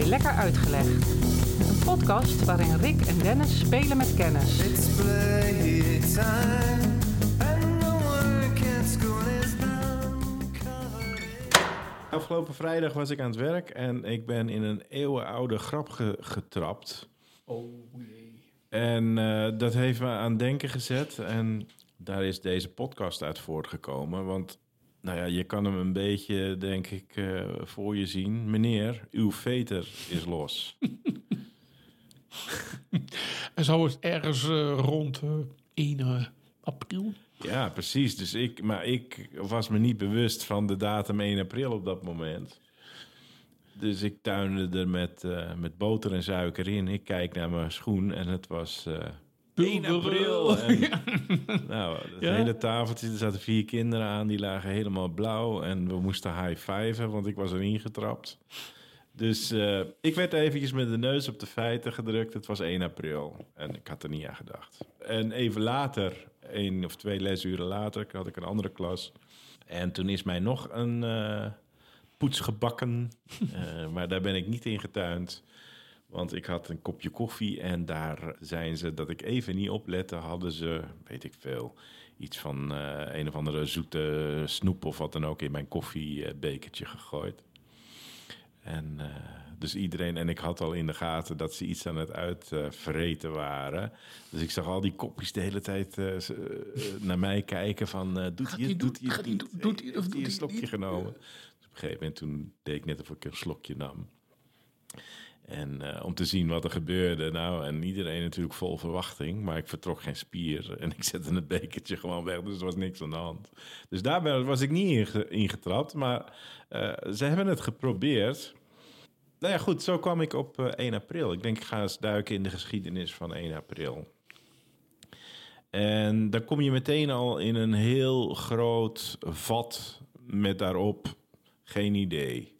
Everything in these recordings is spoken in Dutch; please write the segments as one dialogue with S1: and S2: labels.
S1: bij Lekker Uitgelegd. Een podcast waarin Rick en Dennis spelen met kennis.
S2: Afgelopen vrijdag was ik aan het werk en ik ben in een eeuwenoude grap ge- getrapt.
S3: Oh jee.
S2: En eh, dat heeft me aan het denken gezet. En daar is deze podcast uit voortgekomen. Want nou ja, je kan hem een beetje, denk ik, eh, voor je zien. Meneer, uw veter is los.
S3: En zou het ergens eh, rond eh 1 april?
S2: ja, precies. Dus ik, maar ik was me niet bewust van de datum 1 april op dat moment. Dus ik tuinde er met, met boter en suiker in. Ik kijk naar mijn schoen en het was 1 april. En, nou, het
S3: Ja?
S2: hele tafeltje, er zaten vier kinderen aan, die lagen helemaal blauw. En we moesten high-fiven, want ik was erin getrapt. Dus eh, ik werd eventjes met de neus op de feiten gedrukt. Het was 1 april en ik had er niet aan gedacht. En even later, één of twee lesuren later, had ik een andere klas. En toen is mij nog een eh, poets gebakken. Eh, maar daar ben ik niet in getuind. Want ik had een kopje koffie en daar zijn ze, dat ik even niet oplette, hadden ze, weet ik veel, iets van eh, een of andere zoete snoep of wat dan ook in mijn koffiebekertje gegooid. En eh, dus iedereen, en ik had al in de gaten dat ze iets aan het uitvreten waren. Dus ik zag al die kopjes de hele tijd eh, naar mij kijken van, doet hij
S3: hij
S2: het, doet hij het niet?
S3: Doet het of
S2: Heeft
S3: doet
S2: een
S3: hij het
S2: slokje genomen? Dus op een gegeven moment toen deed ik net of ik een slokje nam. En eh, om te zien wat er gebeurde. Nou, en iedereen natuurlijk vol verwachting. Maar ik vertrok geen spier. En ik zette het bekertje gewoon weg. Dus er was niks aan de hand. Dus daar was ik niet in ge- ingetrapt. Maar eh, ze hebben het geprobeerd. Nou ja, goed. Zo kwam ik op eh, 1 april. Ik denk, ik ga eens duiken in de geschiedenis van 1 april. En dan kom je meteen al in een heel groot vat met daarop geen idee.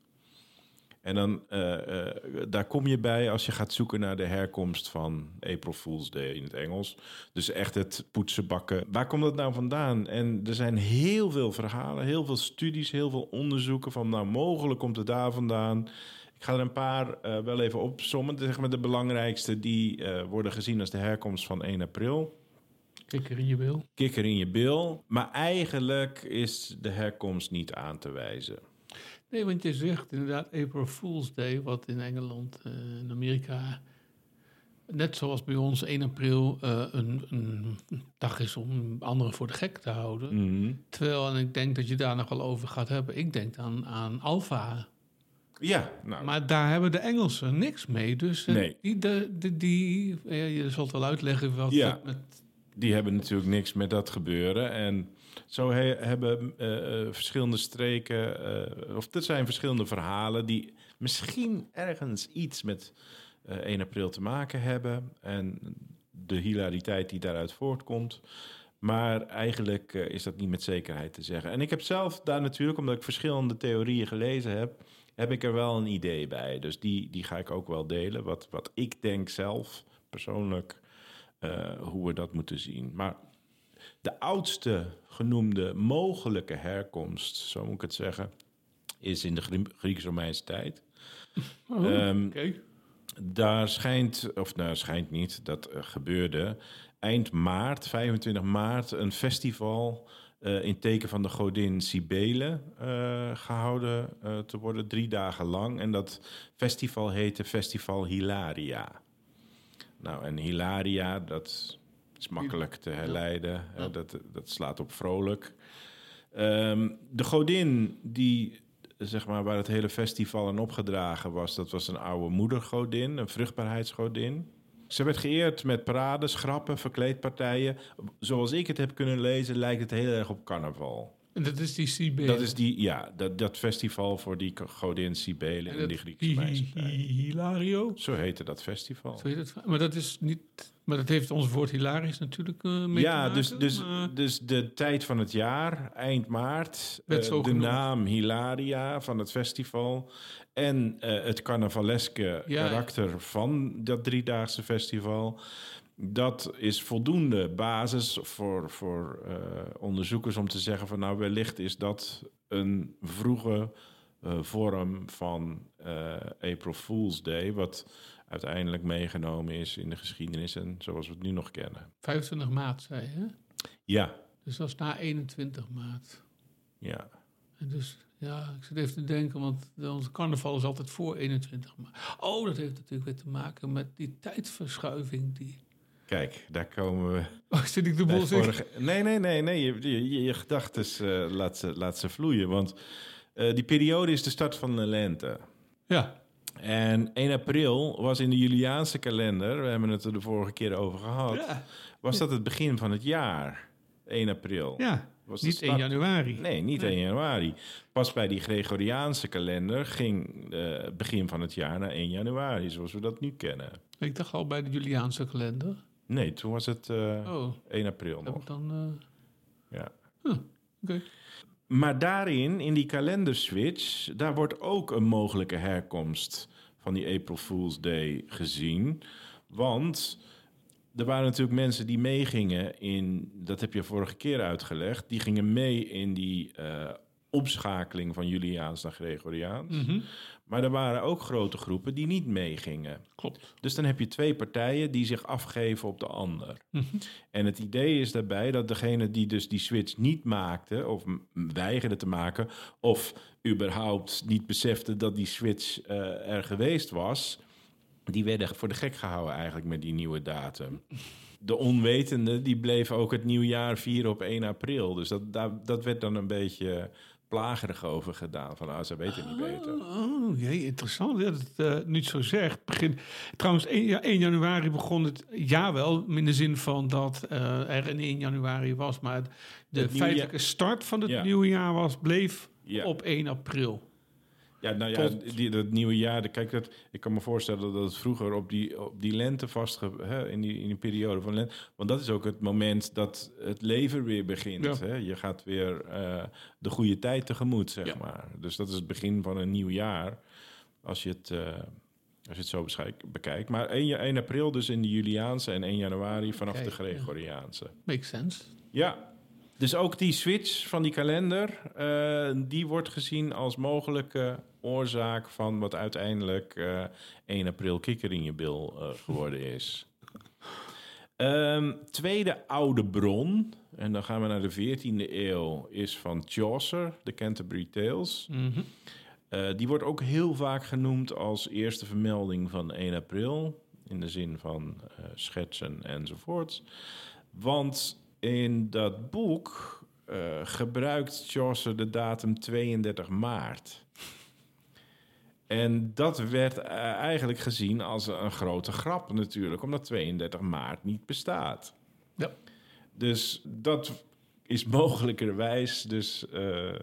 S2: En dan, eh, eh, daar kom je bij als je gaat zoeken naar de herkomst van April Fool's Day in het Engels. Dus echt het poetsen bakken. Waar komt dat nou vandaan? En er zijn heel veel verhalen, heel veel studies, heel veel onderzoeken van nou mogelijk komt het daar vandaan. Ik ga er een paar eh, wel even opsommen. Zeg maar de belangrijkste die worden gezien als de herkomst van 1 april.
S3: Kijk er in je wil.
S2: Kikker in je bil. Maar eigenlijk is de herkomst niet aan te wijzen.
S3: Nee, want je zegt inderdaad April Fool's Day, wat in Engeland eh, en Amerika, net zoals bij ons 1 april, eh, een, een dag is om anderen voor de gek te houden.
S2: Mhm.
S3: Terwijl, en ik denk dat je daar nog wel over gaat hebben, ik denk aan, aan Alfa.
S2: Ja, nou,
S3: Maar daar hebben de Engelsen niks mee. Dus eh,
S2: Nee.
S3: die, de, de- die, eh, je zult wel uitleggen wat
S2: Ja.
S3: met
S2: die hebben natuurlijk niks met dat gebeuren. En zo he- hebben eh, verschillende streken, eh, of er zijn verschillende verhalen die misschien ergens iets met eh 1 april te maken hebben. En de hilariteit die daaruit voortkomt. Maar eigenlijk is dat niet met zekerheid te zeggen. En ik heb zelf daar natuurlijk, omdat ik verschillende theorieën gelezen heb, heb ik er wel een idee bij. Dus die, die ga ik ook wel delen. Wat, wat ik denk zelf persoonlijk hoe we dat moeten zien. Maar de oudste genoemde mogelijke herkomst, zo moet ik het zeggen, is in de Grie- Grieks-Romeinse tijd.
S3: Oh,
S2: Ehm,
S3: Oké.
S2: Daar schijnt, of nou schijnt niet, dat eh, gebeurde eind maart, 25 maart, een festival eh, in teken van de godin Cybele eh, gehouden eh, te worden, drie dagen lang. En dat festival heette Festival Hilaria. Nou, en Hilaria, dat is makkelijk te herleiden. dat, dat slaat op vrolijk. Ehm, de godin die, zeg maar, waar het hele festival aan opgedragen was... dat was een oude moedergodin, een vruchtbaarheidsgodin. Ze werd geëerd met parades, grappen, verkleedpartijen. Zoals ik het heb kunnen lezen, lijkt het heel erg op carnaval.
S3: En dat is die CB.
S2: Dat is die, ja, dat, dat festival voor die godin Cybele in die Griekse tijd.
S3: Hilario.
S2: Zo heette dat festival.
S3: Zo heet het. Maar dat is niet. Maar dat heeft ons woord hilarisch natuurlijk eh mee
S2: Ja,
S3: te
S2: dus, dus,
S3: maar-
S2: dus de tijd van het jaar, eind maart,
S3: zo
S2: de
S3: genoemd.
S2: naam Hilaria van het festival en eh, het carnavaleske
S3: Ja.
S2: karakter van dat driedaagse festival. Dat is voldoende basis voor, voor eh, onderzoekers om te zeggen van nou wellicht is dat een vroege eh, vorm van eh, April Fool's Day, wat uiteindelijk meegenomen is in de geschiedenis en zoals we het nu nog kennen.
S3: 25 maart, zei je. hè?
S2: Ja,
S3: Dus dat is na 21 maart.
S2: ja.
S3: En dus, ja, ik zit even te denken, want onze carnaval is altijd voor 21 maart. Oh, dat heeft natuurlijk weer te maken met die tijdverschuiving. Die...
S2: Kijk, daar komen we
S3: Oh, zit ik de zeggen?
S2: vorige... Nee, nee, nee, nee. Je, je, je, gedachten eh, laat, ze, laat ze vloeien, want eh, die periode is de start van de lente.
S3: Ja,
S2: En 1 april was in de Juliaanse kalender, we hebben het er de vorige keer over gehad,
S3: ja,
S2: was dat het begin van het jaar. 1 april.
S3: ja.
S2: Was
S3: niet 1
S2: start-
S3: januari.
S2: Nee, niet
S3: Nee.
S2: 1 januari. Pas bij die Gregoriaanse kalender ging eh, het begin van het jaar naar 1 januari, zoals we dat nu kennen.
S3: Ik dacht al bij de Juliaanse kalender.
S2: Nee, toen was het eh,
S3: Oh,
S2: 1 april nog.
S3: dan... eh,
S2: Ja.
S3: Oké.
S2: Maar daarin, in die kalenderswitch, daar wordt ook een mogelijke herkomst van die April Fool's Day gezien. Want er waren natuurlijk mensen die meegingen in, dat heb je vorige keer uitgelegd, die gingen mee in die eh, opschakeling van Juliaans naar Gregoriaans.
S3: Mhm.
S2: Maar er waren ook grote groepen die niet meegingen.
S3: Klopt.
S2: Dus dan heb je twee partijen die zich afgeven op de ander. En het idee is daarbij dat degene die dus die switch niet maakte, of weigerde te maken, of überhaupt niet besefte dat die switch eh, er geweest was, die werden voor de gek gehouden eigenlijk met die nieuwe datum. De onwetende die bleef ook het nieuwjaar vieren op 1 april. Dus dat, dat, dat werd dan een beetje plagerig over gedaan. Van, ah, ze weten niet beter.
S3: Oh, jee, interessant dat het eh, niet zo zegt. Begin, trouwens, 1, ja, 1 januari begon het jaar wel, in de zin van dat eh, er een 1 januari was, maar de
S2: Het
S3: feitelijke start van het
S2: Ja.
S3: nieuwe jaar was, bleef
S2: Ja.
S3: op 1 april.
S2: Ja, nou ja,
S3: Tot-
S2: die, dat nieuwe jaar. Kijk, dat, ik kan me voorstellen dat het vroeger op die, op die lente vastge... Hè, in, die, in die periode van lente... Want dat is ook het moment dat het leven weer begint.
S3: Ja.
S2: Hè? Je gaat weer eh, de goede tijd tegemoet, zeg
S3: Ja.
S2: maar. Dus dat is het begin van een nieuw jaar. Als je het, eh, als je het zo bekijkt. Maar 1, ja- 1 april dus in de Juliaanse en 1 januari vanaf de. Gregoriaanse.
S3: Makes sense.
S2: Ja, dus ook die switch van die kalender, eh, die wordt gezien als mogelijke oorzaak van wat uiteindelijk eh 1 april kikker in je bil eh, geworden is. Ehm, tweede oude bron, en dan gaan we naar de 14e eeuw, is van Chaucer, de Canterbury Tales.
S3: Mhm.
S2: Eh, die wordt ook heel vaak genoemd als eerste vermelding van 1 april. In de zin van eh, schetsen enzovoorts. Want in dat boek eh, gebruikt Chaucer de datum 32 maart. En dat werd eh, eigenlijk gezien als een grote grap natuurlijk, omdat 32 maart niet bestaat.
S3: Ja.
S2: Dus dat is mogelijkerwijs, dus eh,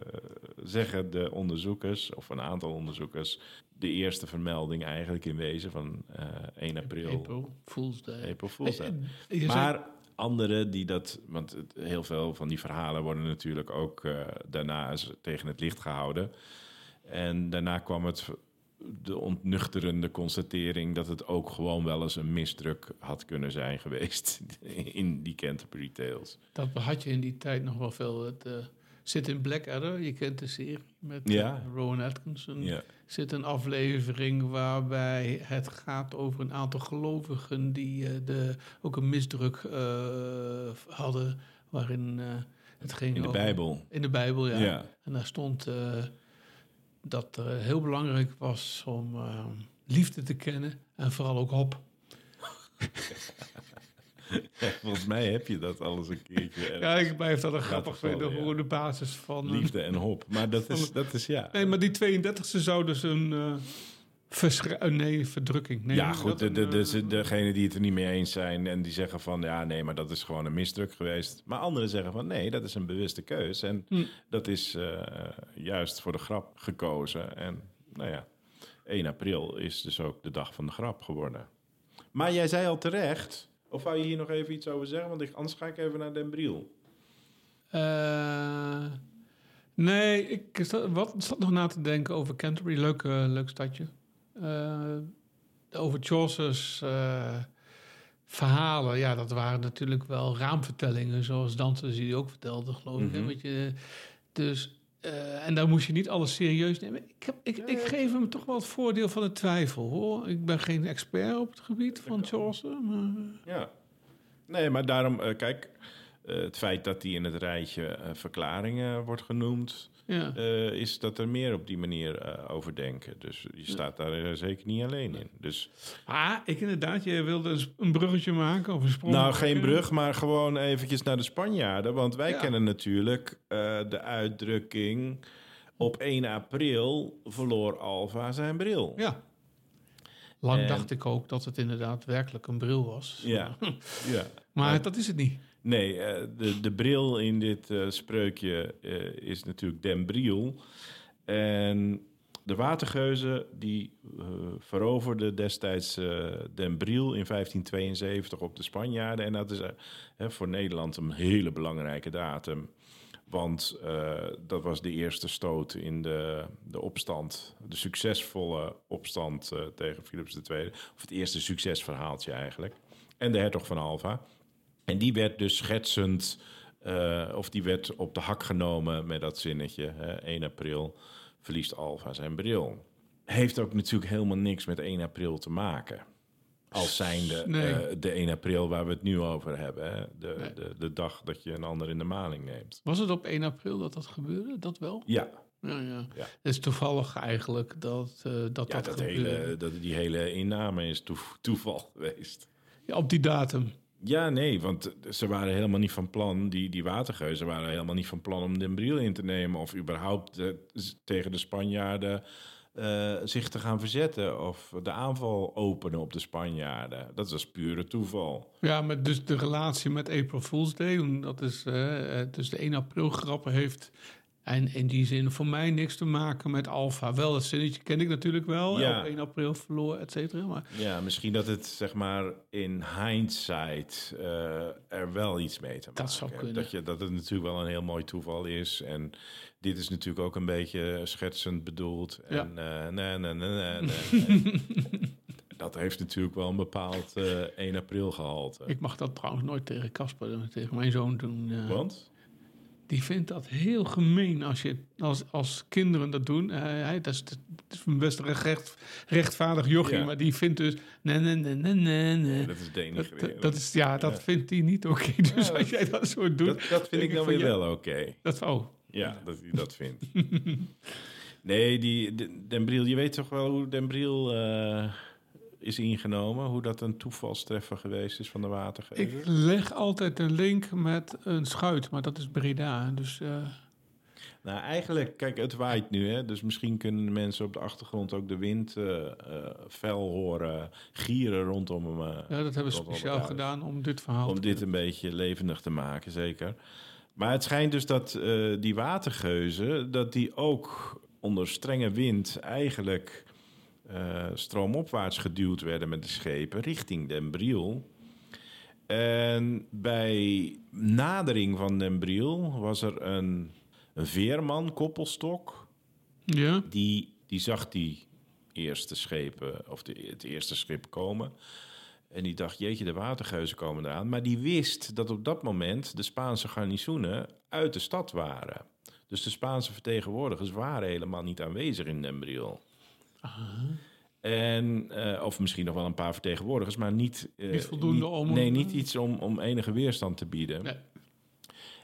S2: zeggen de onderzoekers, of een aantal onderzoekers, de eerste vermelding eigenlijk in wezen van eh 1 april.
S3: April Fool's Day.
S2: April Fool's Day. Maar anderen die dat, want het- heel veel van die verhalen worden natuurlijk ook eh, daarna tegen het licht gehouden. En daarna kwam het de ontnuchterende constatering dat het ook gewoon wel eens een misdruk had kunnen zijn geweest in die Canterbury Tales.
S3: Dat had je in die tijd nog wel veel. Het eh, zit in Blackadder, je kent de serie met eh,
S2: Ja.
S3: Rowan Atkinson.
S2: Ja,
S3: zit een aflevering waarbij het gaat over een aantal gelovigen die eh, de, ook een misdruk eh, hadden, waarin eh, het ging
S2: in de
S3: over-
S2: Bijbel.
S3: In de Bijbel, ja.
S2: Ja.
S3: En daar stond eh, dat er heel belangrijk was om eh, liefde te kennen en vooral ook hop.
S2: Volgens mij heb je dat alles een keertje.
S3: Ja, ik blijf dat een grappig vinden,
S2: ja.
S3: hoe de basis van... eh,
S2: Liefde en hop. Maar dat is, dat is ja.
S3: Nee, maar die 32e zou dus een... verschri- eh, nee, verdrukking. Nee,
S2: ja, goed. De, de, de, degenen die het er niet mee eens zijn en die zeggen van ja, nee, maar dat is gewoon een misdruk geweest. Maar anderen zeggen van nee, dat is een bewuste keus. En
S3: Hm.
S2: dat is juist voor de grap gekozen. En nou ja, 1 april is dus ook de dag van de grap geworden. Maar jij zei al terecht, of wou je hier nog even iets over zeggen? Want ik, anders ga ik even naar Den Briel.
S3: Eh, nee, ik zat, wat, zat nog na te denken over Canterbury. Leuk, eh, leuk stadje. Eh, over Chaucer's verhalen. Ja, dat waren natuurlijk wel raamvertellingen. Zoals Dante die ook vertelde, geloof ik. hè,
S2: Mhm.
S3: Je, dus eh, en daar moest je niet alles serieus nemen. Ik, heb, ik, ik geef hem toch wel het voordeel van de twijfel, hoor. Ik ben geen expert op het gebied van Chaucer, maar...
S2: Ja. Nee, maar daarom, eh, kijk, eh, het feit dat hij in het rijtje eh, verklaringen wordt genoemd,
S3: Ja.
S2: eh, is dat er meer op die manier eh, over denken. Dus je staat daar eh, zeker niet alleen in. Dus,
S3: Ah, ik inderdaad, je wilde een, bruggetje maken of een sprong
S2: nou, geen brug, maar gewoon eventjes naar de Spanjaarden. Want wij
S3: Ja.
S2: kennen natuurlijk eh, de uitdrukking... op 1 april verloor Alva zijn bril.
S3: Ja. Lang
S2: En-
S3: dacht ik ook dat het inderdaad werkelijk een bril was.
S2: Ja, ja.
S3: Maar dat is het niet.
S2: Nee, eh, de, de bril in dit eh, spreukje eh, is natuurlijk Den Briel. En de watergeuzen die veroverden destijds Den Briel in 1572 op de Spanjaarden. En dat is voor Nederland een hele belangrijke datum. Want dat was de eerste stoot in de, de opstand, de succesvolle opstand tegen Philips II. Of het eerste succesverhaaltje eigenlijk. En de hertog van Alva. En die werd dus schetsend, eh, of die werd op de hak genomen met dat zinnetje. Hè, 1 april verliest Alfa zijn bril. Heeft ook natuurlijk helemaal niks met 1 april te maken. Als zijnde
S3: Nee.
S2: eh, de 1 april waar we het nu over hebben. Hè? De,
S3: Nee.
S2: de, de dag dat je een ander in de maling neemt.
S3: Was het op 1 april dat dat gebeurde? Dat wel?
S2: Ja,
S3: Ja, ja.
S2: Ja.
S3: Het is toevallig eigenlijk dat eh, dat,
S2: ja
S3: dat,
S2: dat hele, dat, die hele inname is toe- toeval geweest.
S3: Ja, op die datum.
S2: Ja, nee, want ze waren helemaal niet van plan, die, die watergeuzen waren helemaal niet van plan om Den Briel in te nemen of überhaupt eh, tegen de Spanjaarden eh, zich te gaan verzetten of de aanval openen op de Spanjaarden. Dat was pure toeval.
S3: Ja, maar dus de relatie met April Fool's Day, dat is eh, dus de 1 april grappen heeft en in die zin voor mij niks te maken met Alfa. Wel, dat zinnetje ken ik natuurlijk wel.
S2: Ja.
S3: Op 1 april verloor, et cetera. Maar
S2: Ja, misschien dat het zeg maar in hindsight eh, er wel iets mee te maken
S3: Dat zou kunnen.
S2: Dat, je, dat het natuurlijk wel een heel mooi toeval is. En dit is natuurlijk ook een beetje schetsend bedoeld.
S3: Ja.
S2: En eh, nee, nee, nee, nee, dat heeft natuurlijk wel een bepaald eh 1 april gehalte.
S3: ik mag dat trouwens nooit tegen Casper, tegen mijn zoon doen. eh.
S2: Want?
S3: Die vindt dat heel gemeen als, je, als, als kinderen dat doen. Eh, hij, dat, is, dat is een best een recht, rechtvaardig jochie,
S2: Ja.
S3: maar die vindt dus... Nee, nee, nee, nee, nee,
S2: dat is
S3: Dat,
S2: denigrerend.
S3: dat, dat is, ja, dat
S2: Ja.
S3: vindt hij niet oké. Dus
S2: Ja,
S3: als jij dat zo doet...
S2: dat, dat vind ik dan weer wel oké.
S3: Dat, oh,
S2: Ja, dat hij dat vindt. nee, die, de- Den Briel, je weet toch wel hoe Den Briel eh, is ingenomen? Hoe dat een toevalstreffer geweest is van de watergeuzen?
S3: ik leg altijd een link met een schuit, maar dat is Breda. Dus eh,
S2: Nou, eigenlijk, kijk, het waait nu, hè? dus misschien kunnen mensen op de achtergrond ook de wind eh, fel horen, gieren rondom hem.
S3: ja, dat hebben we speciaal gedaan om dit verhaal
S2: Om dit een beetje levendig te maken, zeker. Maar het schijnt dus dat die watergeuzen, dat die ook onder strenge wind eigenlijk eh, stroomopwaarts geduwd werden met de schepen richting Den Briel. En bij nadering van Den Briel was er een, een veerman, koppelstok,
S3: Ja,
S2: die, die zag die eerste schepen, of de, het eerste schip komen. En die dacht, jeetje, de watergeuzen komen eraan. Maar die wist dat op dat moment de Spaanse garnizoenen uit de stad waren. Dus de Spaanse vertegenwoordigers waren helemaal niet aanwezig in Den Briel. En, eh, of misschien nog wel een paar vertegenwoordigers, maar niet... eh,
S3: Niet voldoende
S2: niet-
S3: om-
S2: Nee, niet iets om, om enige weerstand te bieden.
S3: nee.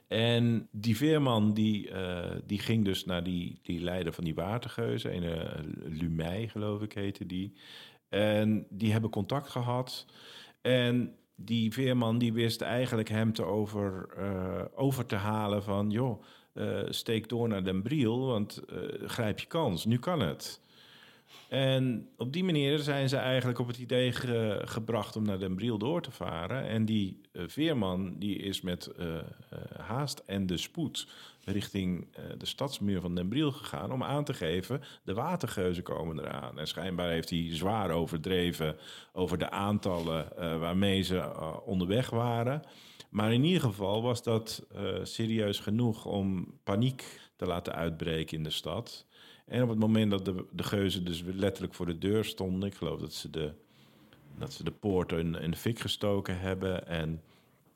S2: En die veerman die, eh, die ging dus naar die, die leider van die watergeuzen. Een uh, Lumey, geloof ik, heette die. En die hebben contact gehad. En die veerman die wist eigenlijk hem te over, over te halen van... joh, steek door naar Den Briel, want grijp je kans. Nu kan het. En op die manier zijn ze eigenlijk op het idee ge- gebracht om naar Den Briel door te varen. En die eh, veerman die is met eh, eh, haast en de spoed richting de stadsmuur van Den Briel gegaan... om aan te geven, de watergeuzen komen eraan. En schijnbaar heeft hij zwaar overdreven over de aantallen waarmee ze onderweg waren... Maar in ieder geval was dat serieus genoeg om paniek te laten uitbreken in de stad. En op het moment dat de, de geuzen dus letterlijk voor de deur stonden, ik geloof dat ze de, dat ze de poorten in, in de fik gestoken hebben en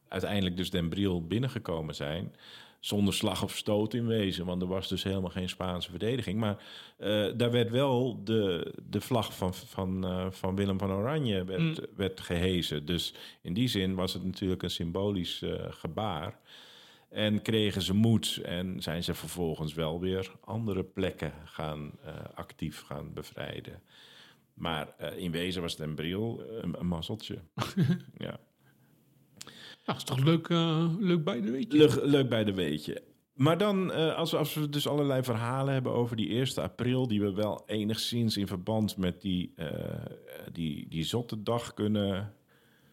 S2: uiteindelijk dus Den Briel binnengekomen zijn, zonder slag of stoot in wezen, want er was dus helemaal geen Spaanse verdediging. Maar eh, daar werd wel de, de vlag van, van, eh, van Willem van Oranje werd,
S3: Mm.
S2: werd gehezen. Dus in die zin was het natuurlijk een symbolisch eh, gebaar. En kregen ze moed en zijn ze vervolgens wel weer andere plekken gaan eh, actief gaan bevrijden. Maar eh, in wezen was Den Bril eh, een, een mazzeltje. ja.
S3: Nou, is toch leuk, leuk bij de weetje.
S2: Leuk, leuk bij de weetje. Maar dan, als, we, als we dus allerlei verhalen hebben over die 1 april, die we wel enigszins in verband met die, die, die zotte dag kunnen,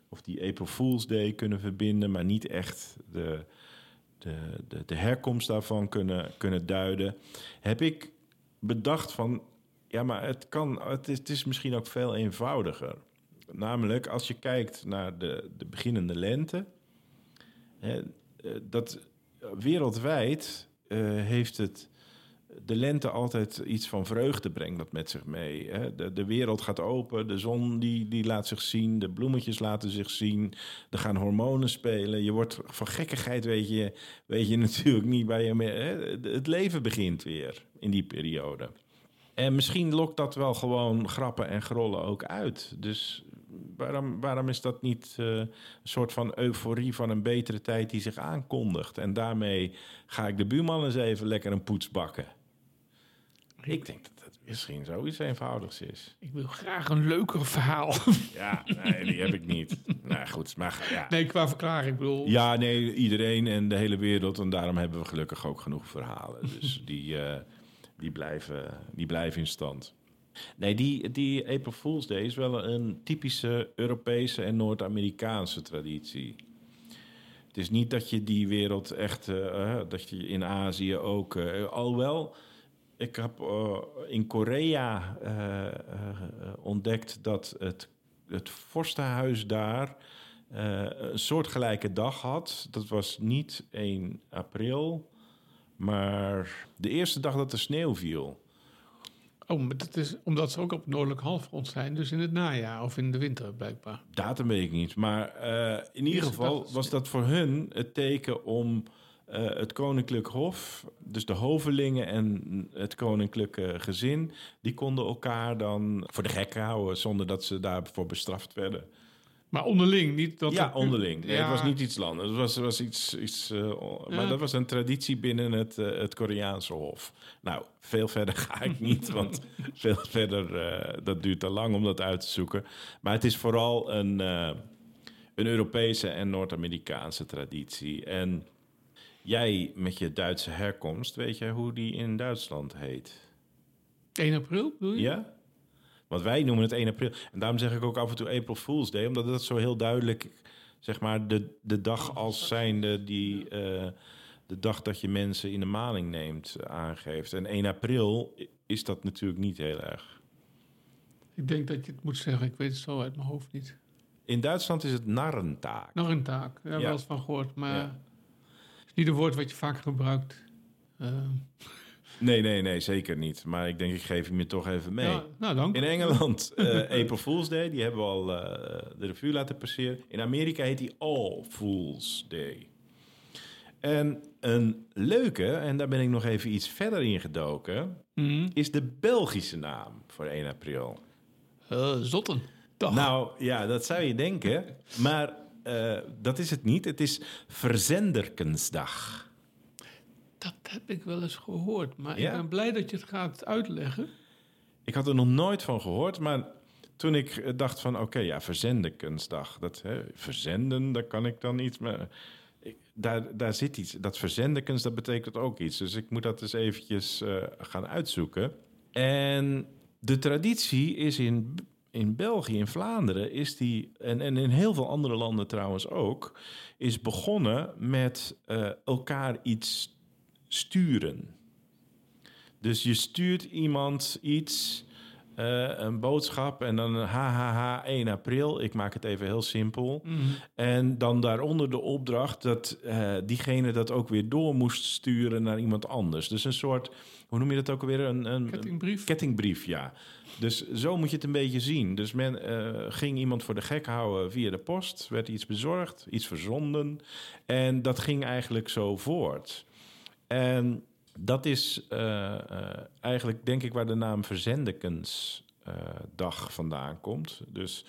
S2: of die April Fool's Day kunnen verbinden, maar niet echt de, de, de, de herkomst daarvan kunnen, kunnen duiden, heb ik bedacht van, ja, maar het, kan, het, is, het is misschien ook veel eenvoudiger. Namelijk, als je kijkt naar de, de beginnende lente, hè, eh, dat wereldwijd eh, heeft het de lente altijd iets van vreugde brengt dat met zich mee. Hè? De, de wereld gaat open, de zon die, die laat zich zien, de bloemetjes laten zich zien, er gaan hormonen spelen. Je wordt van gekkigheid, weet je, weet je natuurlijk niet bij je meer. Hè? Het leven begint weer in die periode. En misschien lokt dat wel gewoon grappen en grollen ook uit. Dus waarom, waarom is dat niet eh, een soort van euforie van een betere tijd die zich aankondigt? En daarmee ga ik de buurman eens even lekker een poets bakken. Ik denk dat het misschien zoiets eenvoudigs is.
S3: Ik wil graag een leuker verhaal.
S2: Ja, nee, die heb ik niet. nou goed, maar ja.
S3: nee, qua verklaring. Ik bedoel,
S2: Ja, nee, iedereen en de hele wereld. En daarom hebben we gelukkig ook genoeg verhalen. Dus die, eh, die, blijven, die blijven in stand. Nee, die, die April Fool's Day is wel een typische Europese en Noord-Amerikaanse traditie. Het is niet dat je die wereld echt, eh, eh, dat je in Azië ook, eh, alhoewel, ik heb eh, in Korea eh, eh, ontdekt dat het, het vorstenhuis daar een soortgelijke dag had. Dat was niet 1 april, maar de eerste dag dat de sneeuw viel.
S3: Oh, maar dat is omdat ze ook op het noordelijk halfrond zijn. Dus in het najaar of in de winter blijkbaar.
S2: Datum weet ik niet. Maar in ieder geval was dat voor hun het teken om eh, het koninklijk hof, dus de hovelingen en het koninklijke gezin, die konden elkaar dan voor de gek houden zonder dat ze daarvoor bestraft werden.
S3: Maar onderling, niet dat...
S2: ja,
S3: er-
S2: onderling. Nee,
S3: Ja.
S2: Het was niet iets anders. Het was, was iets, iets eh, maar dat was een traditie binnen het, eh, het Koreaanse hof. Nou, veel verder ga ik niet, want veel verder, dat duurt te lang om dat uit te zoeken. Maar het is vooral een, een Europese en Noord-Amerikaanse traditie. En jij met je Duitse herkomst, weet jij hoe die in Duitsland heet?
S3: 1 april, bedoel je?
S2: Ja? Want wij noemen het 1 april. En daarom zeg ik ook af en toe April Fool's Day, omdat dat zo heel duidelijk, zeg maar, de, de dag als zijnde die. eh, de dag dat je mensen in de maling neemt, eh, aangeeft. En 1 april is dat natuurlijk niet heel erg.
S3: Ik denk dat je het moet zeggen. Ik weet het zo uit mijn hoofd niet.
S2: In Duitsland is het narrentaak.
S3: Nog een taak. Daar hebben we
S2: Ja.
S3: wel eens van gehoord. Maar
S2: Ja.
S3: Niet een woord wat je vaak gebruikt. Eh,
S2: Nee, nee, nee, zeker niet. Maar ik denk, ik geef hem je toch even mee.
S3: ja, nou, dank.
S2: In Engeland, eh April Fool's Day, die hebben we al eh, de revue laten passeren. In Amerika heet die All Fool's Day. En een leuke, en daar ben ik nog even iets verder in gedoken,
S3: Mhm.
S2: is de Belgische naam voor 1 april.
S3: Zotten.
S2: Nou ja, dat zou je denken, maar eh, dat is het niet. Het is Verzenderkensdag.
S3: Dat heb ik wel eens gehoord. Maar
S2: Ja?
S3: ik ben blij dat je het gaat uitleggen.
S2: Ik had er nog nooit van gehoord, maar toen ik eh, dacht van... oké, ja, Verzenderkensdag. Dat, hè, verzenden, daar kan ik dan iets mee... Ik, daar, daar zit iets. Dat verzendekens, dat betekent ook iets. Dus ik moet dat eens eventjes eh, gaan uitzoeken. En de traditie is in, in België, in Vlaanderen... Is die, en, en in heel veel andere landen trouwens ook... is begonnen met eh, elkaar iets sturen. Dus je stuurt iemand iets, eh, een boodschap en dan hahaha 1 april. Ik maak het even heel simpel.
S3: Mhm.
S2: En dan daaronder de opdracht dat eh, diegene dat ook weer door moest sturen naar iemand anders. Dus een soort, hoe noem je dat ook alweer? Een, een
S3: Kettingbrief.
S2: Kettingbrief, ja. Dus zo moet je het een beetje zien. Dus men eh, ging iemand voor de gek houden via de post, werd iets bezorgd, iets verzonden. En dat ging eigenlijk zo voort. En dat is eh, eh, eigenlijk, denk ik, waar de naam Verzendekensdag vandaan komt. Dus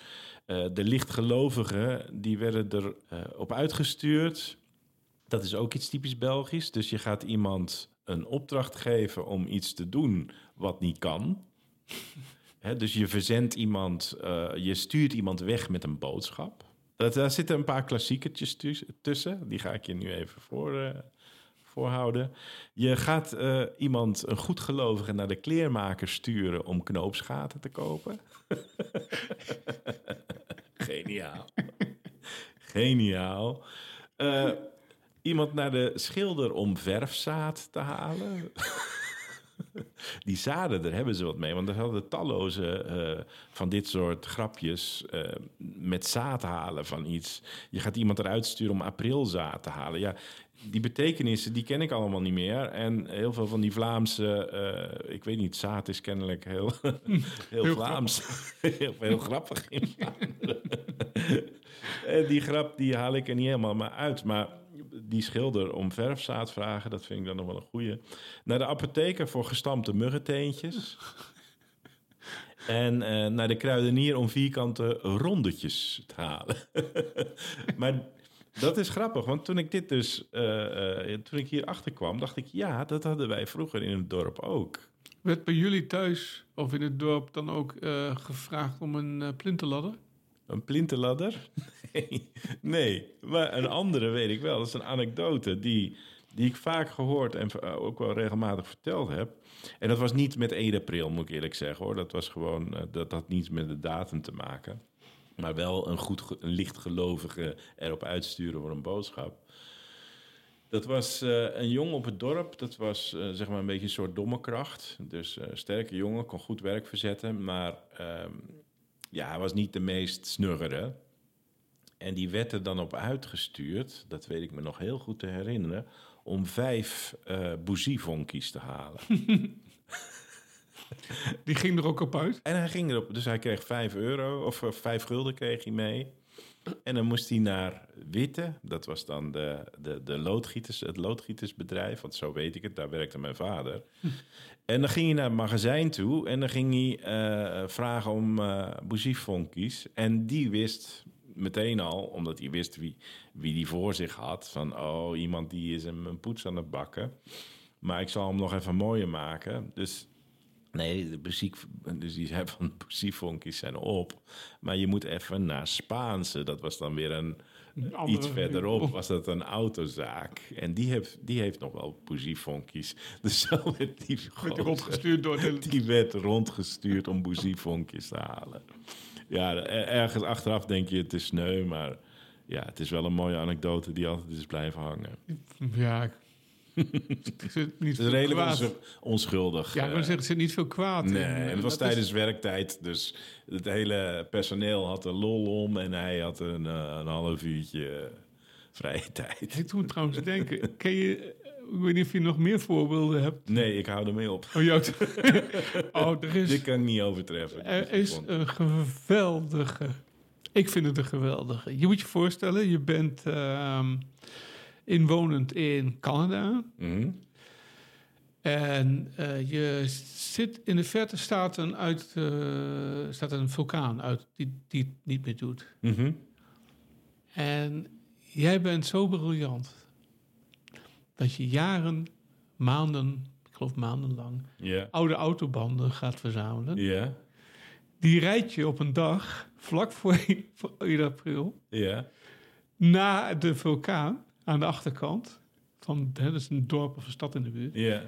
S2: eh, de lichtgelovigen, die werden erop op uitgestuurd. Dat is ook iets typisch Belgisch. Dus je gaat iemand een opdracht geven om iets te doen wat niet kan. Dus je verzendt iemand, eh, je stuurt iemand weg met een boodschap. Dat, daar zitten een paar klassiekertjes tu- tussen. Die ga ik je nu even voor, eh, voorhouden. Je gaat eh, iemand, een goedgelovige, naar de kleermaker sturen om knoopsgaten te kopen. Geniaal. Geniaal. Eh, iemand naar de schilder om verfzaad te halen. Die zaden, daar hebben ze wat mee. Want er hadden talloze eh, van dit soort grapjes met zaad halen van iets. Je gaat iemand eruit sturen om aprilzaad te halen. Ja, die betekenissen, die ken ik allemaal niet meer. En heel veel van die Vlaamse, eh, ik weet niet, zaad is kennelijk heel, heel, Vlaams. heel, heel grappig in Vlaanderen. En die grap, die haal ik er niet helemaal maar uit. Maar die schilder om verfzaad vragen, dat vind ik dan nog wel een goeie. Naar de apotheker voor gestampte muggenteentjes. En eh, naar de kruidenier om vierkante rondetjes te halen. maar dat is grappig, want toen ik dit dus, eh, eh, toen ik hier achter kwam, dacht ik, ja, dat hadden wij vroeger in het dorp ook.
S3: Werd bij jullie thuis of in het dorp dan ook eh, gevraagd om een plintenladder?
S2: Een plintenladder? Nee, nee, maar een andere weet ik wel. Dat is een anekdote die, die ik vaak gehoord en ook wel regelmatig verteld heb. En dat was niet met 1 april, moet ik eerlijk zeggen hoor. Dat was gewoon, dat had niets met de datum te maken. Maar wel een, goed, een lichtgelovige erop uitsturen voor een boodschap. Dat was eh, een jongen op het dorp. Dat was eh, zeg maar een beetje een soort domme kracht. Dus eh sterke jongen, kon goed werk verzetten. Maar ehm, ja, hij was niet de meest snuggere. En die werd er dan op uitgestuurd, dat weet ik me nog heel goed te herinneren, om vijf bougievonkies te halen.
S3: Die ging er ook op uit.
S2: en hij ging erop, dus hij kreeg vijf euro, of eh, vijf gulden kreeg hij mee. En dan moest hij naar Witte, dat was dan de, de, de loodgieters, het loodgietersbedrijf, want zo weet ik het, daar werkte mijn vader. En dan ging hij naar het magazijn toe en dan ging hij eh, vragen om eh bougievonkies. En die wist meteen al, omdat hij wist wie, wie die voor zich had, van oh, iemand die is hem een poets aan het bakken. Maar ik zal hem nog even mooier maken. Dus Nee, de muziek, dus die zei van muziekvonkies zijn op. Maar je moet even naar Spaanse. Dat was dan weer een,
S3: andere-
S2: iets verderop, was dat een autozaak. En die heeft, die heeft nog wel boeziefonkies. Dus zo werd die,
S3: rondgestuurd door de...
S2: die werd rondgestuurd om boeziefonkjes te halen. Ja, er- ergens achteraf denk je het is sneu, maar ja, het is wel een mooie anekdote die altijd is blijven hangen.
S3: Ja, zit niet
S2: Het is
S3: veel
S2: redelijk onzu- onschuldig.
S3: Ja, ik
S2: eh,
S3: zeggen, er zit niet veel kwaad in.
S2: Nee, en het was
S3: Dat
S2: tijdens
S3: is-
S2: werktijd, dus het hele personeel had er lol om en hij had een, eh, een half uurtje eh, vrije tijd.
S3: Ik moet trouwens denken, ken je... Ik weet niet of je nog meer voorbeelden hebt.
S2: Nee, ik hou ermee op.
S3: Oh, jou oh er is...
S2: Dit kan ik niet overtreffen.
S3: Er is een geweldige. Ik vind het een geweldige. Je moet je voorstellen, je bent ehm, inwonend in Canada.
S2: Mhm.
S3: En eh, je zit in de verte staat een, uit, eh, staat een vulkaan uit die, die het niet meer doet.
S2: Mhm.
S3: En jij bent zo briljant dat je jaren, maanden, ik geloof maandenlang, oude autobanden gaat verzamelen.
S2: Ja.
S3: Die rijd je op een dag, vlak voor 1 april,
S2: Ja.
S3: naar de vulkaan aan de achterkant. Van, hè, dat is een dorp of een stad in de buurt.
S2: Ja.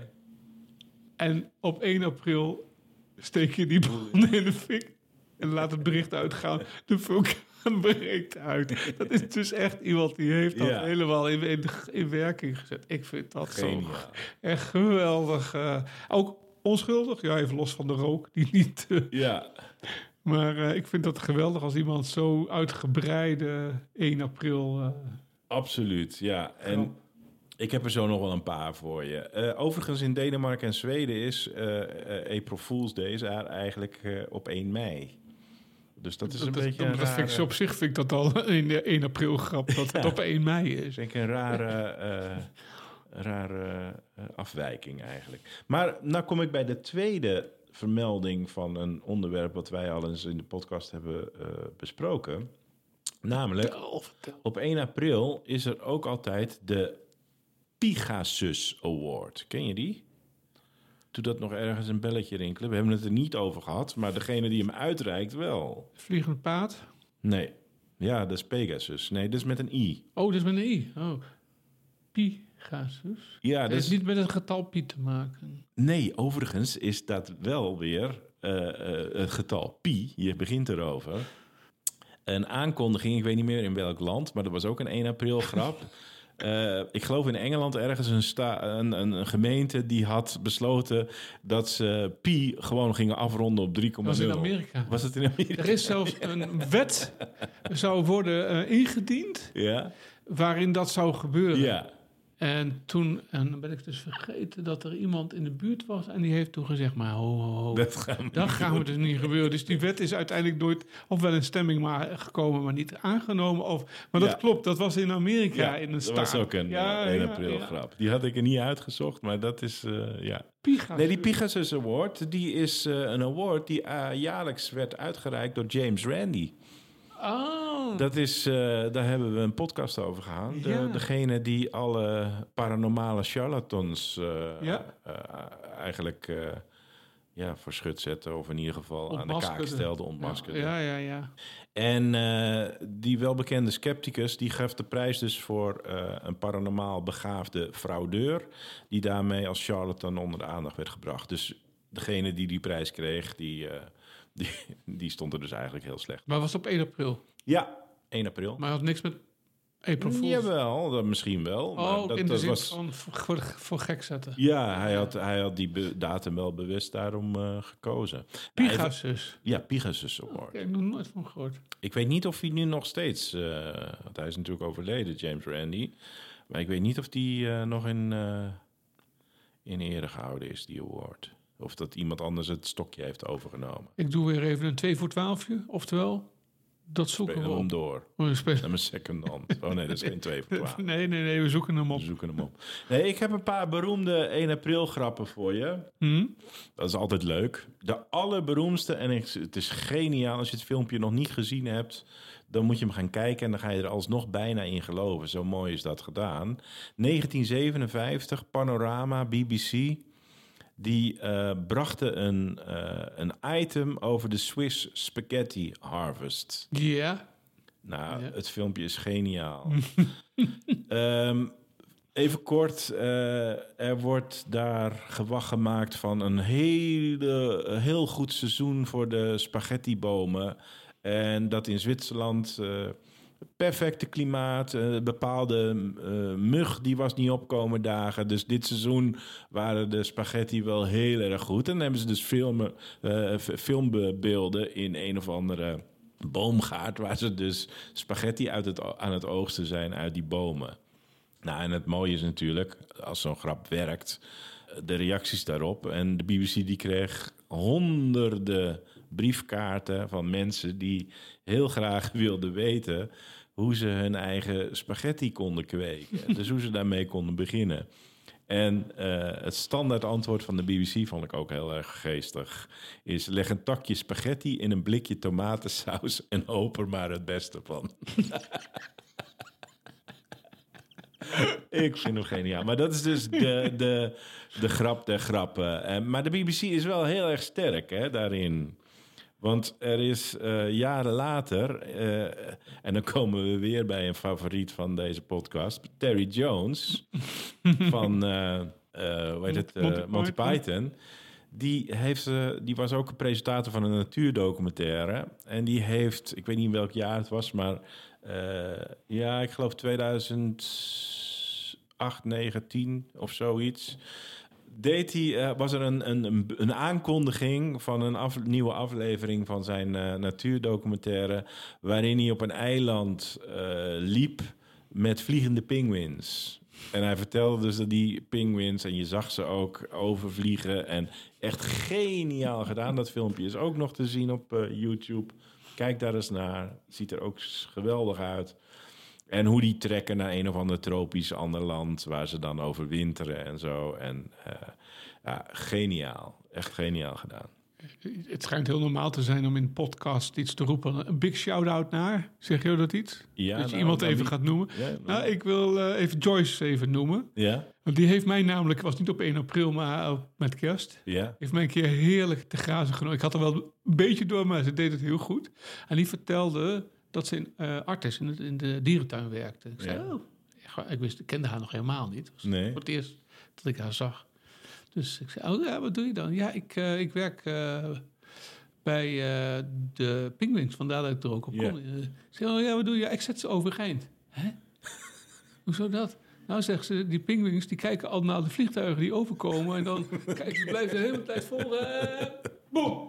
S3: En op 1 april steek je die branden in de fik en laat het bericht uitgaan. De vulkaan breekt uit. Dat is dus echt iemand die heeft dat
S2: Ja.
S3: helemaal in, in, in werking gezet. Ik vind dat zo
S2: Geniaal.
S3: echt geweldig. eh, ook onschuldig, ja, even los van de rook, die niet... eh,
S2: Ja.
S3: Maar eh, ik vind dat geweldig als iemand zo uitgebreide 1 april.
S2: Absoluut, ja. En ik heb er zo nog wel een paar voor je. Eh, overigens in Denemarken en Zweden is eh, April Fool's Day eigenlijk op 1 mei. Dus dat is een
S3: dat,
S2: beetje een
S3: dat vind ik op zich vind ik dat al in de 1 april grap dat het op 1 mei is.
S2: Denk een rare, rare afwijking eigenlijk. Maar nou kom ik bij de tweede vermelding van een onderwerp wat wij al eens in de podcast hebben besproken. Namelijk, op 1 april is er ook altijd de Pegasus Award. Ken je die? Doe dat nog ergens een belletje rinkelen. We hebben het er niet over gehad, maar degene die hem uitreikt wel.
S3: Vliegend paard.
S2: Nee. Ja, dat is Pegasus. Nee, dat is met een i.
S3: Oh, dat is met een i. Oh. Pegasus.
S2: Ja,
S3: Dat is
S2: is
S3: niet met het getal pi te maken.
S2: Nee, overigens is dat wel weer eh, eh, het getal pi. Je begint erover. Een aankondiging, ik weet niet meer in welk land, maar dat was ook een 1 april grap. Eh, ik geloof in Engeland ergens een, sta, een, een, een gemeente die had besloten dat ze pi gewoon gingen afronden op 3,0.
S3: Dat was in Amerika.
S2: Was het in Amerika?
S3: Er is zelfs een wet zou worden eh, ingediend
S2: Ja.
S3: waarin dat zou gebeuren.
S2: Ja.
S3: En toen, en dan ben ik dus vergeten dat er iemand in de buurt was en die heeft toen gezegd, maar ho, ho, ho.
S2: Dat gaan we
S3: Dat gaan we dus niet gebeuren. Dus die wet is uiteindelijk nooit, of wel in stemming maar gekomen, maar niet aangenomen. Of, maar dat
S2: Ja.
S3: klopt, dat was in Amerika in een
S2: dat
S3: staat.
S2: was ook een
S3: Ja,
S2: eh, 1
S3: ja,
S2: april
S3: ja.
S2: grap. Die had ik er niet uitgezocht, maar dat is, eh, ja.
S3: Pegasus.
S2: Nee, die Pegasus Award, die is eh, een award die eh, jaarlijks werd uitgereikt door James Randi.
S3: Oh,
S2: Dat is, eh, daar hebben we een podcast over gehad. De,
S3: Ja.
S2: Degene die alle paranormale charlatans eh,
S3: Ja.
S2: eh, eigenlijk ja, voor schut zetten. Of in ieder geval aan de kaak stelde, ontmaskerde.
S3: Ja, ja, ja.
S2: En die welbekende scepticus, die gaf de prijs dus voor een paranormaal begaafde fraudeur, die daarmee als charlatan onder de aandacht werd gebracht. Dus degene die die prijs kreeg, die, die, die stond er dus eigenlijk heel slecht.
S3: Maar was het op 1 april?
S2: Ja, 1 april.
S3: Maar had niks met April Fools?
S2: Jawel, dat misschien wel. maar
S3: Oh,
S2: dat,
S3: in de
S2: dat
S3: zin
S2: was,
S3: van voor, gek zetten.
S2: Ja, hij had, hij had die datum wel bewust daarom eh, gekozen.
S3: Pegasus.
S2: Ja, Pegasus Award.
S3: Ik heb nog nooit van gehoord.
S2: Ik weet niet of hij nu nog steeds... eh, want hij is natuurlijk overleden, James Randi. Maar ik weet niet of die eh, nog in, in ere gehouden is, die award. Of dat iemand anders het stokje heeft overgenomen.
S3: Ik doe weer even een 2 voor 12. Oftewel, dat zoeken
S2: Spelen
S3: we
S2: hem
S3: op.
S2: door.
S3: Oh, we spelen-
S2: mijn second hand. Oh nee, dat is geen 2 voor 12.
S3: Nee, nee, nee, we zoeken hem op.
S2: We zoeken hem op. Nee, ik heb een paar beroemde 1 april grappen voor je.
S3: Hm?
S2: Dat is altijd leuk. De allerberoemdste, en het is geniaal als je het filmpje nog niet gezien hebt, dan moet je hem gaan kijken en dan ga je er alsnog bijna in geloven. Zo mooi is dat gedaan. 1957, Panorama, BBC. Die eh, brachten een, eh, een item over de Swiss Spaghetti Harvest.
S3: Ja.
S2: Nou, het filmpje is geniaal. Ehm, even kort, eh, er wordt daar gewacht gemaakt van een hele, een heel goed seizoen voor de spaghettibomen. En dat in Zwitserland perfecte klimaat, eh, bepaalde eh, mug die was niet opkomen dagen. Dus dit seizoen waren de spaghetti wel heel erg goed. En dan hebben ze dus filmen, f- filmbeelden in een of andere boomgaard... waar ze dus spaghetti uit het, aan het oogsten zijn uit die bomen. Nou, en het mooie is natuurlijk, als zo'n grap werkt, de reacties daarop. En de BBC die kreeg honderden briefkaarten van mensen die heel graag wilden weten hoe ze hun eigen spaghetti konden kweken. dus hoe ze daarmee konden beginnen. En eh, het standaard antwoord van de BBC vond ik ook heel erg geestig. Is leg een takje spaghetti in een blikje tomatensaus en hoop er maar het beste van. Ik vind hem geniaal. Maar dat is dus de, de, de grap der grappen. Maar de BBC is wel heel erg sterk hè, daarin. Want er is eh, jaren later, eh, en dan komen we weer bij een favoriet van deze podcast, Terry Jones van, hoe heet het,
S3: Monty
S2: Monty
S3: Python.
S2: Python. Die, heeft, die was ook een presentator van een natuurdocumentaire. En die heeft, ik weet niet in welk jaar het was, maar ja, ik geloof 2008, 9, 10 of zoiets. Deed hij, eh, was er een, een, een- aankondiging van een nieuwe aflevering van zijn eh, natuurdocumentaire. Waarin hij op een eiland eh, liep met vliegende pinguïns. En hij vertelde dus dat die pinguïns, en je zag ze ook overvliegen. En echt geniaal gedaan. Dat filmpje is ook nog te zien op YouTube. Kijk daar eens naar. Ziet er ook geweldig uit. En hoe die trekken naar een of ander tropisch ander land waar ze dan overwinteren en zo. En eh, ja, geniaal. Echt geniaal gedaan.
S3: Het schijnt heel normaal te zijn om in een podcast iets te roepen. Een big shout-out naar. Zeg je dat iets?
S2: Ja,
S3: dat je
S2: nou,
S3: iemand
S2: dan
S3: even
S2: wie-
S3: gaat noemen.
S2: Ja,
S3: Nou, ik wil eh, even Joyce even noemen.
S2: ja,
S3: Want die heeft mij namelijk, was niet op 1 april, maar op, met kerst.
S2: ja.
S3: Heeft mij een keer heerlijk te grazen genomen. Ik had er wel een beetje door, maar ze deed het heel goed. En die vertelde dat ze in uh, Artis in, het- in de dierentuin werkte. Ik zei,
S2: Ja.
S3: oh. Ik, wist, ik kende haar nog helemaal niet. Was
S2: Nee.
S3: voor het eerst dat ik haar zag. Dus ik zei, oh ja, wat doe je dan? Ja, ik, eh, ik werk eh, bij eh, de pinguïns. Vandaar dat ik er ook op
S2: Ja.
S3: kon. Eh, ik zei, oh ja, wat doe je? Ja, ik zet ze overeind. Hè? Hoezo dat? Nou, zegt ze, die pinguïns die kijken al naar de vliegtuigen die overkomen. En dan kijken ze, blijven de hele tijd vol. eh, boem!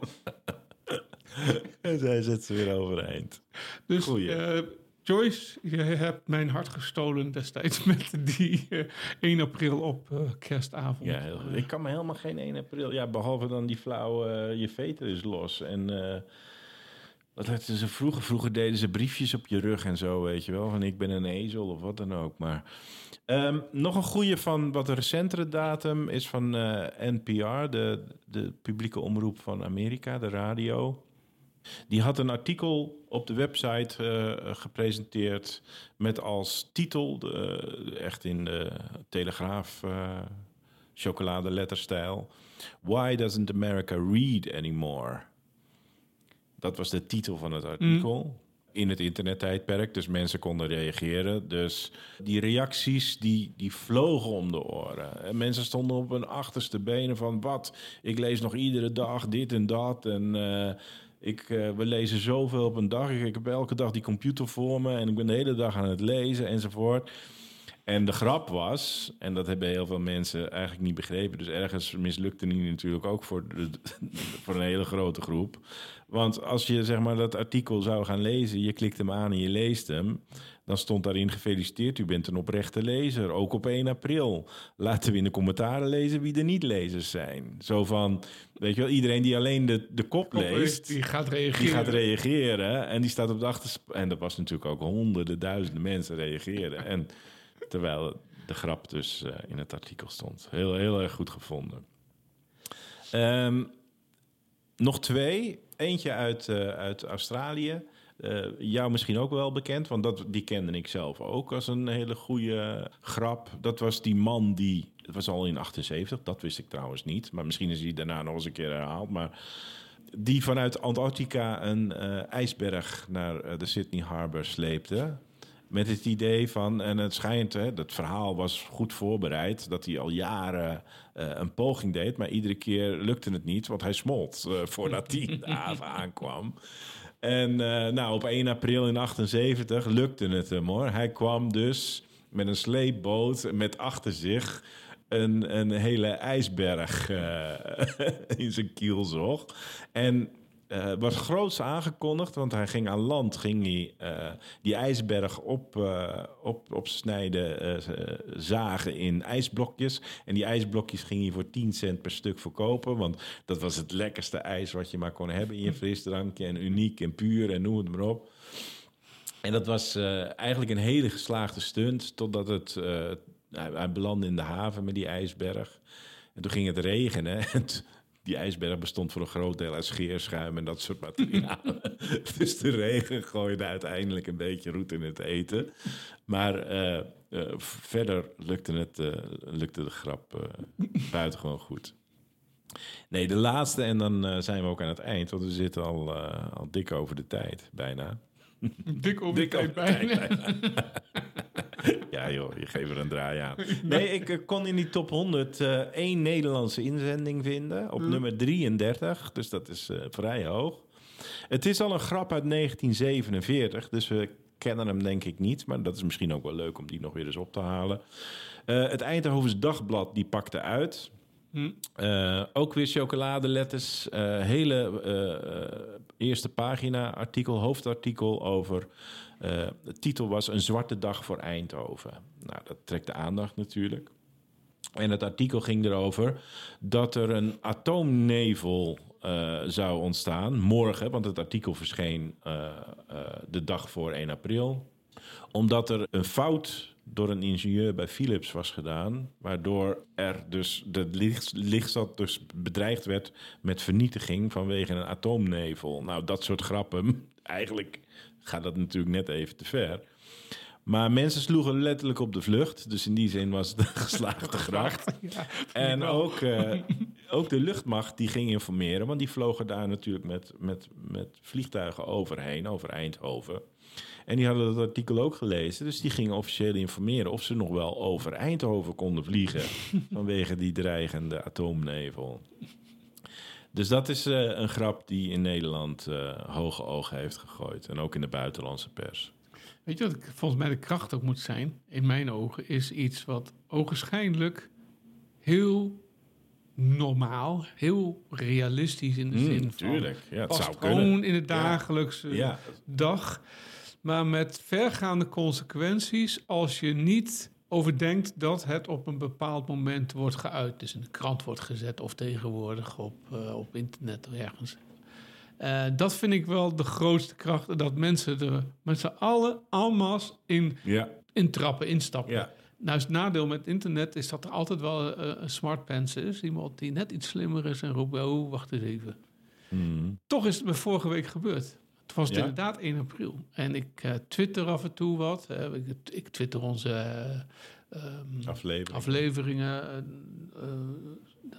S2: En zij zet ze weer overeind.
S3: Dus eh, Joyce, je hebt mijn hart gestolen destijds met die eh, 1 april op eh, kerstavond.
S2: Ja, heel. Ik kan me helemaal geen 1 april... Ja, behalve dan die flauwe... eh, je veter is los. En... eh, wat hadden ze vroeger? Vroeger deden ze briefjes op je rug en zo, weet je wel. Van ik ben een ezel of wat dan ook. Maar Ehm, nog een goede van wat een recentere datum is van eh, NPR, de, de publieke omroep van Amerika, de radio. Die had een artikel op de website eh, gepresenteerd met als titel, de- echt in de Telegraaf eh chocoladeletterstijl, Why doesn't America read anymore? Dat was de titel van het artikel. In het internettijdperk, dus mensen konden reageren. Dus die reacties, die, die vlogen om de oren. En mensen stonden op hun achterste benen van... wat, ik lees nog iedere dag dit en dat. En eh, ik, eh, we lezen zoveel op een dag. Ik heb elke dag die computer voor me... en ik ben de hele dag aan het lezen enzovoort. En de grap was, en dat hebben heel veel mensen eigenlijk niet begrepen... dus ergens mislukte die natuurlijk ook voor, de, voor een hele grote groep... Want als je zeg maar dat artikel zou gaan lezen, je klikt hem aan en je leest hem, dan stond daarin gefeliciteerd, u bent een oprechte lezer, ook op 1 april. Laten we in de commentaren lezen wie de niet-lezers zijn. Zo van, weet je wel, iedereen die alleen de, de kop leest,
S3: Die gaat reageren.
S2: die gaat reageren en die staat op de achterste... En dat was natuurlijk ook honderden, duizenden mensen reageren. En terwijl de grap dus eh, in het artikel stond. Heel, heel erg goed gevonden. Ehm, nog twee. Eentje uit, eh, uit Australië. Eh, jou misschien ook wel bekend, want dat, die kende ik zelf ook als een hele goede grap. Dat was die man die, het was al in 78, dat wist ik trouwens niet. Maar misschien is die daarna nog eens een keer herhaald. Maar die vanuit Antarctica een ijsberg naar de Sydney Harbor sleepte. Met het idee van, en het schijnt, hè, dat verhaal was goed voorbereid, dat hij al jaren eh, een poging deed, maar iedere keer lukte het niet, want hij smolt eh, voordat hij in de haven aankwam. En eh, nou, op 1 april in 78 lukte het hem hoor. Hij kwam dus met een sleepboot met achter zich een, een hele ijsberg in zijn kielzog. En eh was groots aangekondigd, want hij ging aan land, ging hij eh, die ijsberg op, eh, op, opsnijden, zagen in ijsblokjes. En die ijsblokjes ging hij voor 10 cent per stuk verkopen, want dat was het lekkerste ijs wat je maar kon hebben in je frisdrankje. En uniek en puur en noem het maar op. En dat was eigenlijk een hele geslaagde stunt, totdat het, hij, hij belandde in de haven met die ijsberg. En toen ging het regenen. Die ijsberg bestond voor een groot deel uit scheerschuim en dat soort materialen. dus de regen gooide uiteindelijk een beetje roet in het eten. Maar eh, eh, verder lukte, het, eh, lukte de grap buitengewoon goed. Nee, de laatste en dan zijn we ook aan het eind. Want we zitten al, al dik over de tijd, bijna.
S3: Dik op
S2: Dik
S3: de
S2: over Ja joh, je geeft er een draai aan. Nee, ik eh, kon in die top 100 eh, één Nederlandse inzending vinden. Op nummer 33, dus dat is eh, vrij hoog. Het is al een grap uit 1947, dus we kennen hem denk ik niet. Maar dat is misschien ook wel leuk om die nog weer eens op te halen. Het Eindhovens Dagblad, die pakte uit.
S3: Hm.
S2: Eh, ook weer chocoladeletters. eh hele eh, eerste pagina artikel, hoofdartikel over... de titel was Een zwarte dag voor Eindhoven. Nou, dat trekt de aandacht natuurlijk. En het artikel ging erover dat er een atoomnevel zou ontstaan morgen, want het artikel verscheen de dag voor 1 april. Omdat er een fout door een ingenieur bij Philips was gedaan, waardoor er dus de licht, lichtstad dus bedreigd werd met vernietiging vanwege een atoomnevel. Nou, dat soort grappen. Eigenlijk gaat dat natuurlijk net even te ver. Maar mensen sloegen letterlijk op de vlucht. Dus in die zin was het een geslaagde grap. En ook, eh, ook de luchtmacht die ging informeren. Want die vlogen daar natuurlijk met, met, met vliegtuigen overheen, over Eindhoven. En die hadden dat artikel ook gelezen. Dus die gingen officieel informeren of ze nog wel over Eindhoven konden vliegen. vanwege die dreigende atoomnevel. Dus dat is eh, een grap die in Nederland eh, hoge ogen heeft gegooid. En ook in de buitenlandse pers.
S3: Weet je wat ik- volgens mij de kracht ook moet zijn, in mijn ogen, is iets wat ogenschijnlijk heel normaal, heel realistisch in de
S2: Mm,
S3: zin van...
S2: tuurlijk. Ja, het zou
S3: gewoon
S2: kunnen.
S3: in het dagelijkse
S2: Ja,
S3: dag, maar met vergaande consequenties als je niet overdenkt dat het op een bepaald moment wordt geuit. Dus in de krant wordt gezet of tegenwoordig op, eh, op internet of ergens. Eh, dat vind ik wel de grootste kracht. Dat mensen er met z'n allen allemaal in,
S2: ja,
S3: in trappen, instappen.
S2: ja.
S3: Nou, het nadeel met internet is dat er altijd wel eh, een smart pants is. Iemand die net iets slimmer is en roept, oh, wacht eens even.
S2: Mm.
S3: Toch is het me vorige week gebeurd. Het was
S2: Ja?
S3: inderdaad 1 april. En ik eh, twitter af en toe wat. ik, ik twitter onze eh, ehm,
S2: Aflevering.
S3: afleveringen. eh, eh,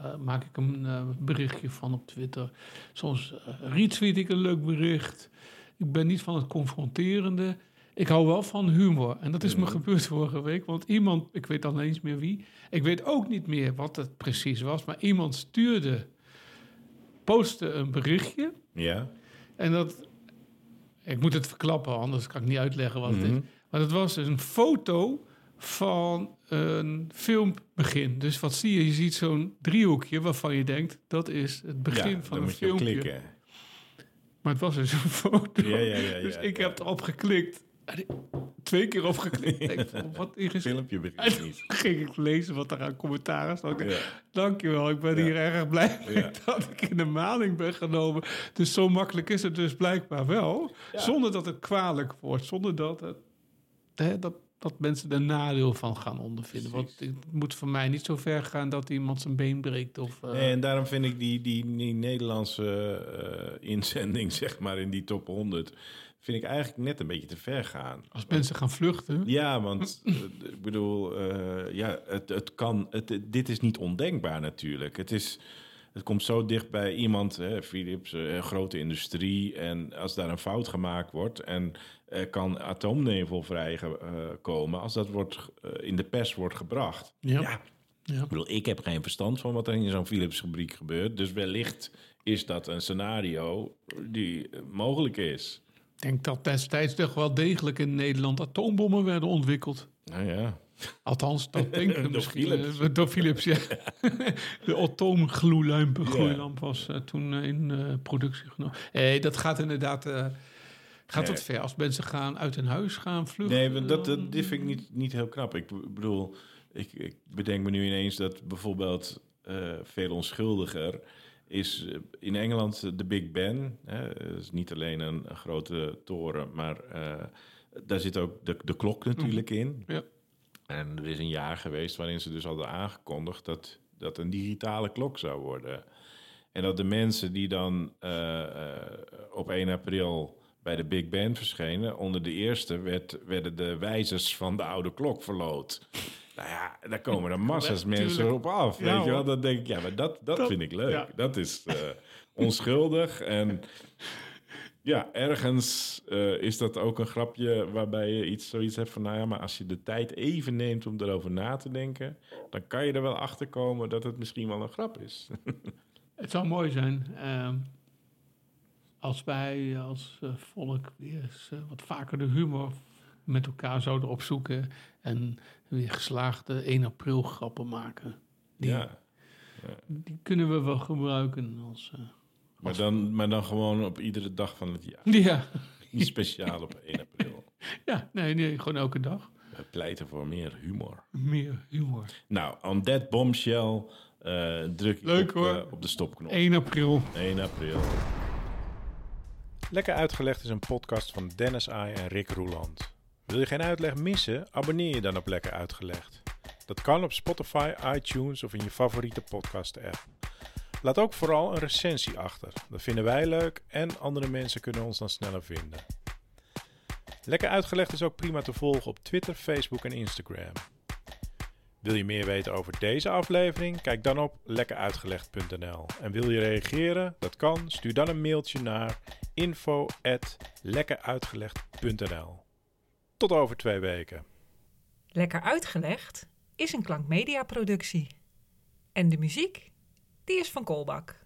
S3: daar maak ik een berichtje van op Twitter. Soms retweet ik een leuk bericht. Ik ben niet van het confronterende. Ik hou wel van humor. En dat is me gebeurd vorige week. Want iemand, ik weet dan eens meer wie. Ik weet ook niet meer wat het precies was. Maar iemand stuurde, postte een berichtje.
S2: Ja.
S3: En dat, ik moet het verklappen, anders kan ik niet uitleggen wat het
S2: Mhm.
S3: is. Maar het was dus een foto van een filmbegin. Dus wat zie je? Je ziet zo'n driehoekje waarvan je denkt, dat is het begin
S2: ja,
S3: van een
S2: moet je klikken.
S3: Maar het was dus een foto.
S2: Ja, ja, ja,
S3: dus ik heb erop geklikt. Twee keer op geklikt. Ik denk, van, wat is
S2: filmpje begint niet.
S3: ging ik lezen wat er aan commentaar stond.
S2: Ja.
S3: Dankjewel, ik ben
S2: Ja.
S3: hier erg blij mee dat ik in de maling ben genomen. Dus zo makkelijk is het dus blijkbaar wel. Zonder dat het kwalijk wordt. Zonder dat, het, hè, dat, dat mensen er nadeel van gaan ondervinden. Want het moet voor mij niet zo ver gaan dat iemand zijn been breekt. Of, eh,
S2: Nee, en daarom vind ik die, die, die Nederlandse eh, inzending, zeg maar, in die top 100... vind ik eigenlijk net een beetje te ver gaan.
S3: als mensen gaan vluchten.
S2: Ja, want eh, ik bedoel, eh, ja, het, het kan, het, dit is niet ondenkbaar natuurlijk. Het, is, het komt zo dicht bij iemand, hè, Philips, eh, een grote industrie. En als daar een fout gemaakt wordt en er kan atoomnevel vrijkomen, als dat wordt, in de pers wordt gebracht.
S3: Ja.
S2: ja,
S3: Ja.
S2: ik bedoel, ik heb geen verstand van wat er in zo'n Philips fabriek gebeurt. Dus wellicht is dat een scenario die mogelijk is.
S3: Ik denk dat destijds toch wel degelijk in Nederland atoombommen werden ontwikkeld.
S2: Nou ja,
S3: Althans, dat denk ik misschien.
S2: Philips.
S3: eh, door Philips, ja. De atoomgloeilamp
S2: Ja.
S3: was eh, toen eh, in productie genomen. Nee, dat gaat inderdaad gaat
S2: Nee.
S3: ver. Als mensen gaan uit hun huis gaan vluchten.
S2: Nee, dat, dat, dit vind ik niet, niet heel knap. Ik bedoel, ik, ik bedenk me nu ineens dat bijvoorbeeld veel onschuldiger is eh, in Engeland de Big Ben. Hè, dat is niet alleen een, een grote toren, maar eh, daar zit ook de, de klok natuurlijk in.
S3: Ja.
S2: En er is een jaar geweest waarin ze dus hadden aangekondigd dat dat een digitale klok zou worden. En dat de mensen die dan eh, eh, op 1 april bij de Big Ben verschenen, onder de eerste werd, werden de wijzers van de oude klok verloot. Nou ja, daar komen er massa's mensen op af.
S3: Ja,
S2: weet je wel? Dan denk ik, ja, maar dat, dat,
S3: Dat-
S2: vind ik leuk.
S3: ja.
S2: Dat is eh, onschuldig. En ja, ergens eh, is dat ook een grapje waarbij je iets, zoiets hebt van... nou ja, maar als je de tijd even neemt om erover na te denken... dan kan je er wel achter komen dat het misschien wel een grap is.
S3: Het zou mooi zijn ehm, als wij als eh, volk weer eens, wat vaker de humor met elkaar zouden opzoeken. En weer geslaagde 1 april grappen maken. Die,
S2: ja,
S3: die kunnen we wel gebruiken als... eh,
S2: maar dan, maar dan gewoon op iedere dag van het jaar.
S3: ja.
S2: Niet speciaal op 1 april.
S3: ja, nee, nee, gewoon elke dag.
S2: We pleiten voor meer humor.
S3: Meer humor.
S2: Nou, on that bombshell eh, druk
S3: Leuk,
S2: op,
S3: hoor.
S2: eh, op de stopknop.
S3: 1 april.
S2: 1 april. Lekker uitgelegd is een podcast van Dennis Ai en Rick Roeland. Wil je geen uitleg missen? Abonneer je dan op Lekker Uitgelegd. Dat kan op Spotify, iTunes of in je favoriete podcast-app. Laat ook vooral een recensie achter. Dat vinden wij leuk en andere mensen kunnen ons dan sneller vinden. Lekker Uitgelegd is ook prima te volgen op Twitter, Facebook en Instagram. Wil je meer weten over deze aflevering? Kijk dan op lekkeruitgelegd.nl. En wil je reageren? Dat kan. Stuur dan een mailtje naar info@lekkeruitgelegd.nl. Tot over twee weken.
S4: Lekker uitgelegd is een klankmedia productie. En de muziek, die is van Kolbak.